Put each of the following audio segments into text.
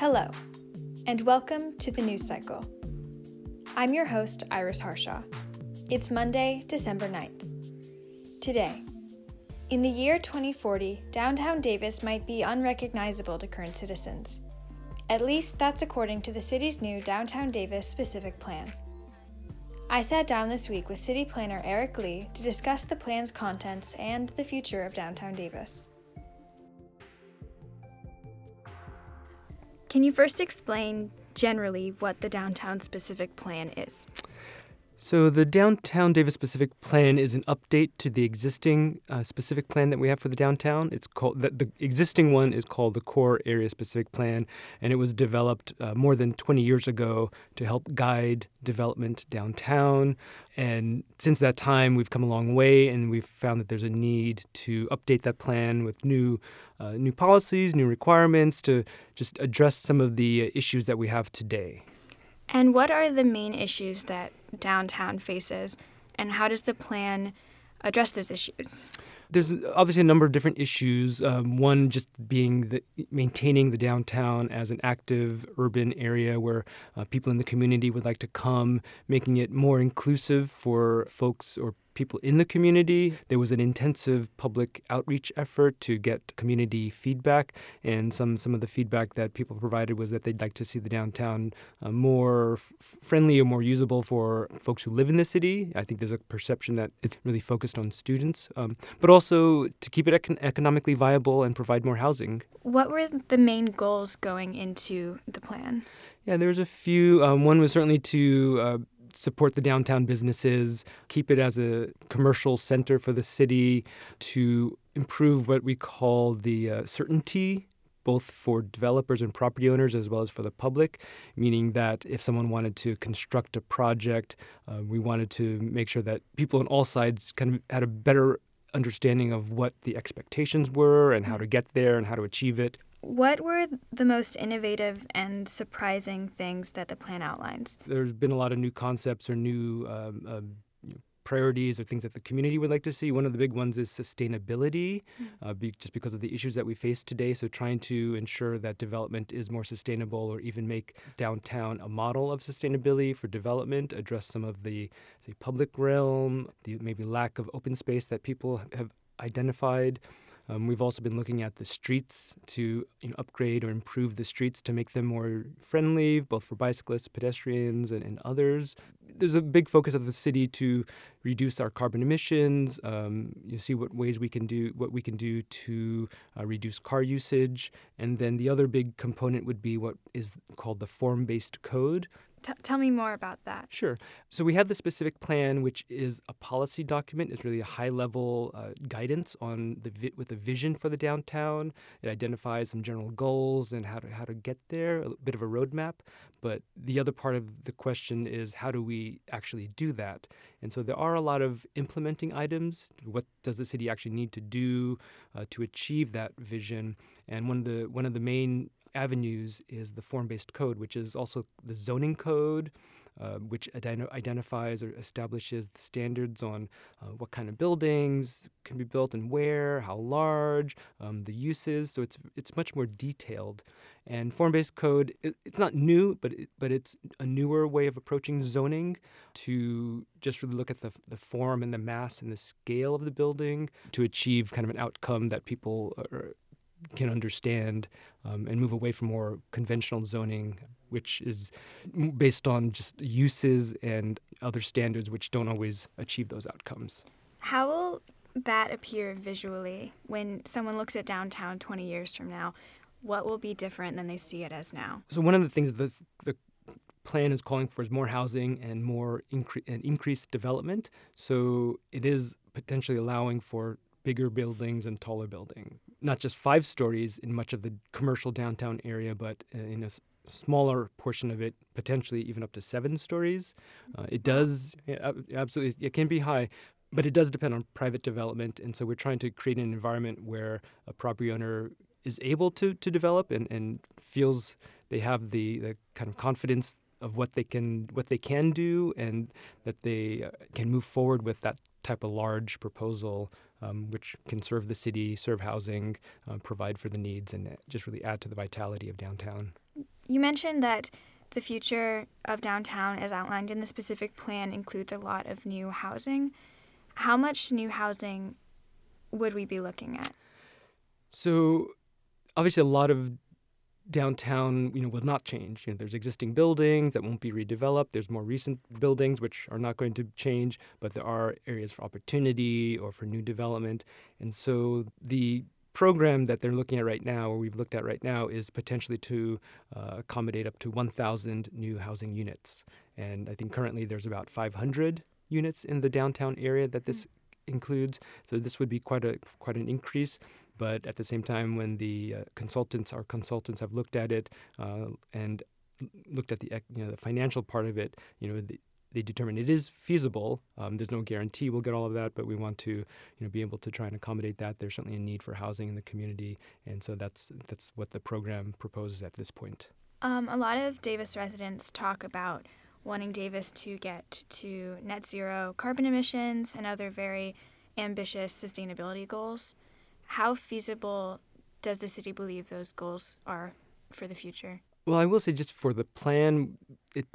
Hello, and welcome to the news cycle. I'm your host, Iris Harshaw. It's Monday, December 9th. Today, in the year 2040, downtown Davis might be unrecognizable to current citizens. At least that's according to the city's new Downtown Davis specific plan. I sat down this week with city planner Eric Lee to discuss the plan's contents and the future of downtown Davis. Can you first explain generally what the downtown specific plan is? So, the Downtown Davis Specific Plan is an update to the existing uh, specific plan that we have for the downtown. It's called the, the, existing one is called the Core Area Specific Plan, and it was developed uh, more than 20 years ago to help guide development downtown. And since that time, we've come a long way, and we've found that there's a need to update that plan with new uh, new policies, new requirements to just address some of the issues that we have today. And what are the main issues that downtown faces, and how does the plan address those issues? There's obviously a number of different issues. Um, one just being the, maintaining the downtown as an active urban area where uh, people in the community would like to come, making it more inclusive for folks or people in the community. There was an intensive public outreach effort to get community feedback, and some, some of the feedback that people provided was that they'd like to see the downtown uh, more f- friendly or more usable for folks who live in the city. I think there's a perception that it's really focused on students, um, but also to keep it econ- economically viable and provide more housing. What were the main goals going into the plan? Yeah, there was a few. Um, one was certainly to uh, support the downtown businesses, keep it as a commercial center for the city, to improve what we call the uh, certainty both for developers and property owners as well as for the public, meaning that if someone wanted to construct a project, uh, we wanted to make sure that people on all sides kind of had a better understanding of what the expectations were and how to get there and how to achieve it. What were the most innovative and surprising things that the plan outlines? There's been a lot of new concepts or new um, uh, priorities or things that the community would like to see. One of the big ones is sustainability, mm. uh, be, just because of the issues that we face today. So, trying to ensure that development is more sustainable or even make downtown a model of sustainability for development, address some of the say, public realm, the maybe lack of open space that people have identified. Um, we've also been looking at the streets to you know, upgrade or improve the streets to make them more friendly, both for bicyclists, pedestrians, and, and others. There's a big focus of the city to reduce our carbon emissions. Um, you see what ways we can do what we can do to uh, reduce car usage, and then the other big component would be what is called the form-based code. T- tell me more about that. Sure. So we have the specific plan, which is a policy document. It's really a high-level uh, guidance on the vi- with a vision for the downtown. It identifies some general goals and how to how to get there, a bit of a roadmap. But the other part of the question is how do we actually do that? And so there are a lot of implementing items. What does the city actually need to do uh, to achieve that vision? And one of the one of the main avenues is the form based code, which is also the zoning code, uh, which ident- identifies or establishes the standards on uh, what kind of buildings can be built and where, how large, um, the uses. So it's it's much more detailed. And form-based code, it, it's not new, but it, but it's a newer way of approaching zoning to just really look at the the form and the mass and the scale of the building to achieve kind of an outcome that people are, can understand um, and move away from more conventional zoning, which is based on just uses and other standards which don't always achieve those outcomes. How will that appear visually when someone looks at downtown 20 years from now? What will be different than they see it as now? So, one of the things that the, the plan is calling for is more housing and more incre- and increased development. So, it is potentially allowing for bigger buildings and taller building. Not just five stories in much of the commercial downtown area, but uh, in a s- smaller portion of it, potentially even up to seven stories. Uh, it does, yeah, absolutely, it can be high, but it does depend on private development. And so we're trying to create an environment where a property owner is able to, to develop and, and feels they have the, the kind of confidence of what they can what they can do and that they uh, can move forward with that type of large proposal, um, which can serve the city, serve housing, uh, provide for the needs, and just really add to the vitality of downtown. You mentioned that the future of downtown, as outlined in the specific plan, includes a lot of new housing. How much new housing would we be looking at? So, obviously, a lot of downtown, you know, will not change. You know, there's existing buildings that won't be redeveloped. There's more recent buildings which are not going to change, but there are areas for opportunity or for new development. And so the program that they're looking at right now, or we've looked at right now, is potentially to uh, accommodate up to 1,000 new housing units. And I think currently there's about 500 units in the downtown area that this mm-hmm. Includes. So this would be quite a quite an increase. But at the same time, when the uh, consultants, our consultants, have looked at it uh, and looked at the you know the financial part of it, you know. The, they determine it is feasible. Um, there's no guarantee we'll get all of that, but we want to, you know, be able to try and accommodate that. There's certainly a need for housing in the community, and so that's that's what the program proposes at this point. Um, a lot of Davis residents talk about wanting Davis to get to net zero carbon emissions and other very ambitious sustainability goals. How feasible does the city believe those goals are for the future? Well, I will say just for the plan, it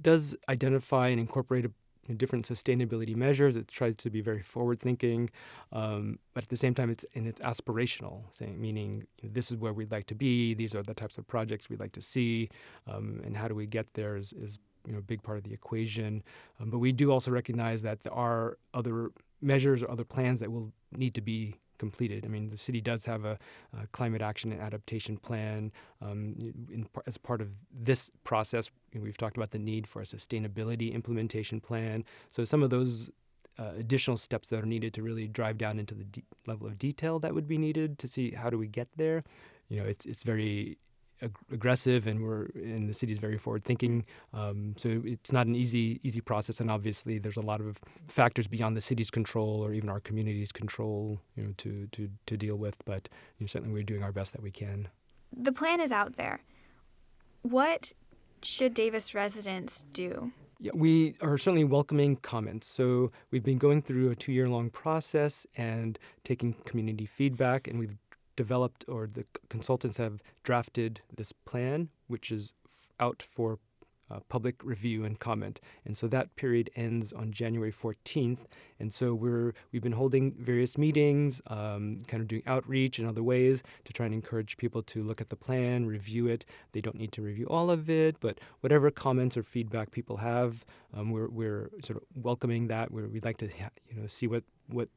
does identify and incorporate a, different sustainability measures. It tries to be very forward thinking, um, but at the same time, it's and it's aspirational, saying meaning this is where we'd like to be. These are the types of projects we'd like to see, um, and how do we get there is, is you know big part of the equation. Um, but we do also recognize that there are other measures or other plans that will need to be completed. I mean, the city does have a, a climate action and adaptation plan. Um, in, as part of this process, we've talked about the need for a sustainability implementation plan. So some of those uh, additional steps that are needed to really drive down into the de- level of detail that would be needed to see how do we get there. You know, it's it's very ag- aggressive, and we're and the city is very forward thinking. Um, so it's not an easy easy process, and obviously there's a lot of factors beyond the city's control or even our community's control, you know, to to to deal with. But you know, certainly we're doing our best that we can. The plan is out there. What should Davis residents do? Yeah, we are certainly welcoming comments. So we've been going through a two-year long process and taking community feedback, and we've developed or the consultants have drafted this plan, which is out for uh, public review and comment. And so that period ends on January 14th. And so we're we've been holding various meetings, um, kind of doing outreach in other ways to try and encourage people to look at the plan, review it. They don't need to review all of it, but whatever comments or feedback people have, um, we're we're sort of welcoming that. we would like to you know see what what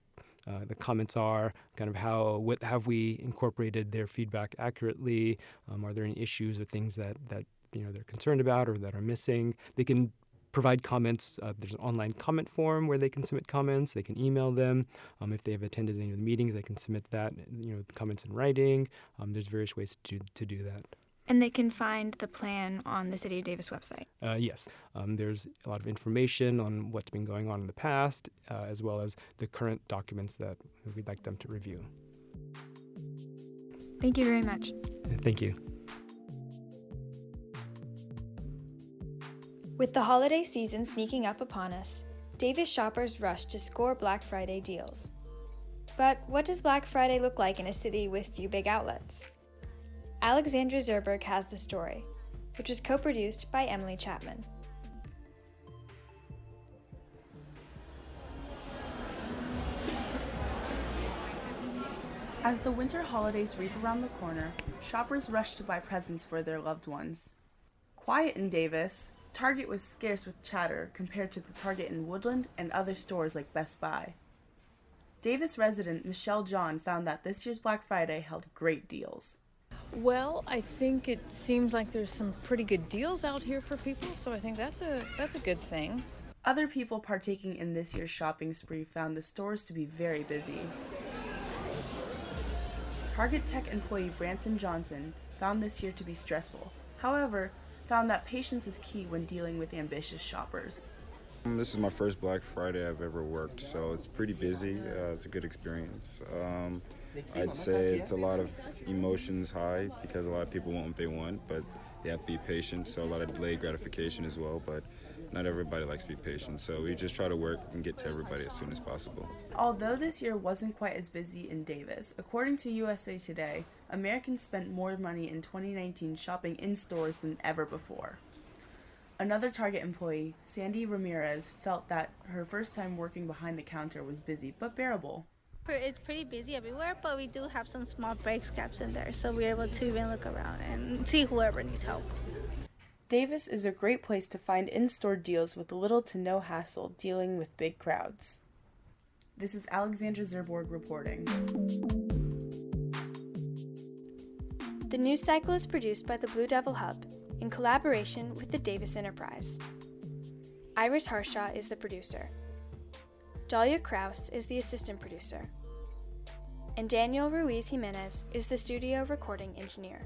uh, the comments are, kind of how what have we incorporated their feedback accurately? Um, are there any issues or things that that you know they're concerned about or that are missing? They can provide comments. Uh, there's an online comment form where they can submit comments. They can email them. Um, if they have attended any of the meetings, they can submit that, you know, comments in writing. Um, there's various ways to, to do that. And they can find the plan on the City of Davis website. Uh, yes, um, there's a lot of information on what's been going on in the past, uh, as well as the current documents that we'd like them to review. Thank you very much. Thank you. With the holiday season sneaking up upon us, Davis shoppers rush to score Black Friday deals. But what does Black Friday look like in a city with few big outlets? Alexandra Zurborg has the story, which was co produced by Emily Chapman. As the winter holidays reap around the corner, shoppers rush to buy presents for their loved ones. Quiet in Davis, Target was scarce with chatter compared to the Target in Woodland and other stores like Best Buy. Davis resident Michelle John found that this year's Black Friday held great deals. Well, I think it seems like there's some pretty good deals out here for people, so I think that's a that's a good thing. Other people partaking in this year's shopping spree found the stores to be very busy. Target Tech employee Branson Johnson found this year to be stressful. However, found that patience is key when dealing with ambitious shoppers. Um, this is my first Black Friday I've ever worked, so it's pretty busy. Uh, it's a good experience. Um, I'd say it's a lot of emotions high because a lot of people want what they want, but they have to be patient. So a lot of delayed gratification as well. But not everybody likes to be patient. So we just try to work and get to everybody as soon as possible. Although this year wasn't quite as busy in Davis, according to USA Today, Americans spent more money in 2019 shopping in stores than ever before. Another Target employee, Sandy Ramirez, felt that her first time working behind the counter was busy but bearable. It's pretty busy everywhere, but we do have some small breaks gaps in there, so we're able to even look around and see whoever needs help. Davis is a great place to find in store deals with little to no hassle dealing with big crowds. This is Alexandra Zurborg reporting. The news cycle is produced by the Blue Devil Hub in collaboration with the Davis Enterprise. Iris Harshaw is the producer. Dahlia Kraus is the assistant producer. And Daniel Ruiz Jimenez is the studio recording engineer.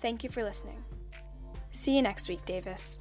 Thank you for listening. See you next week, Davis.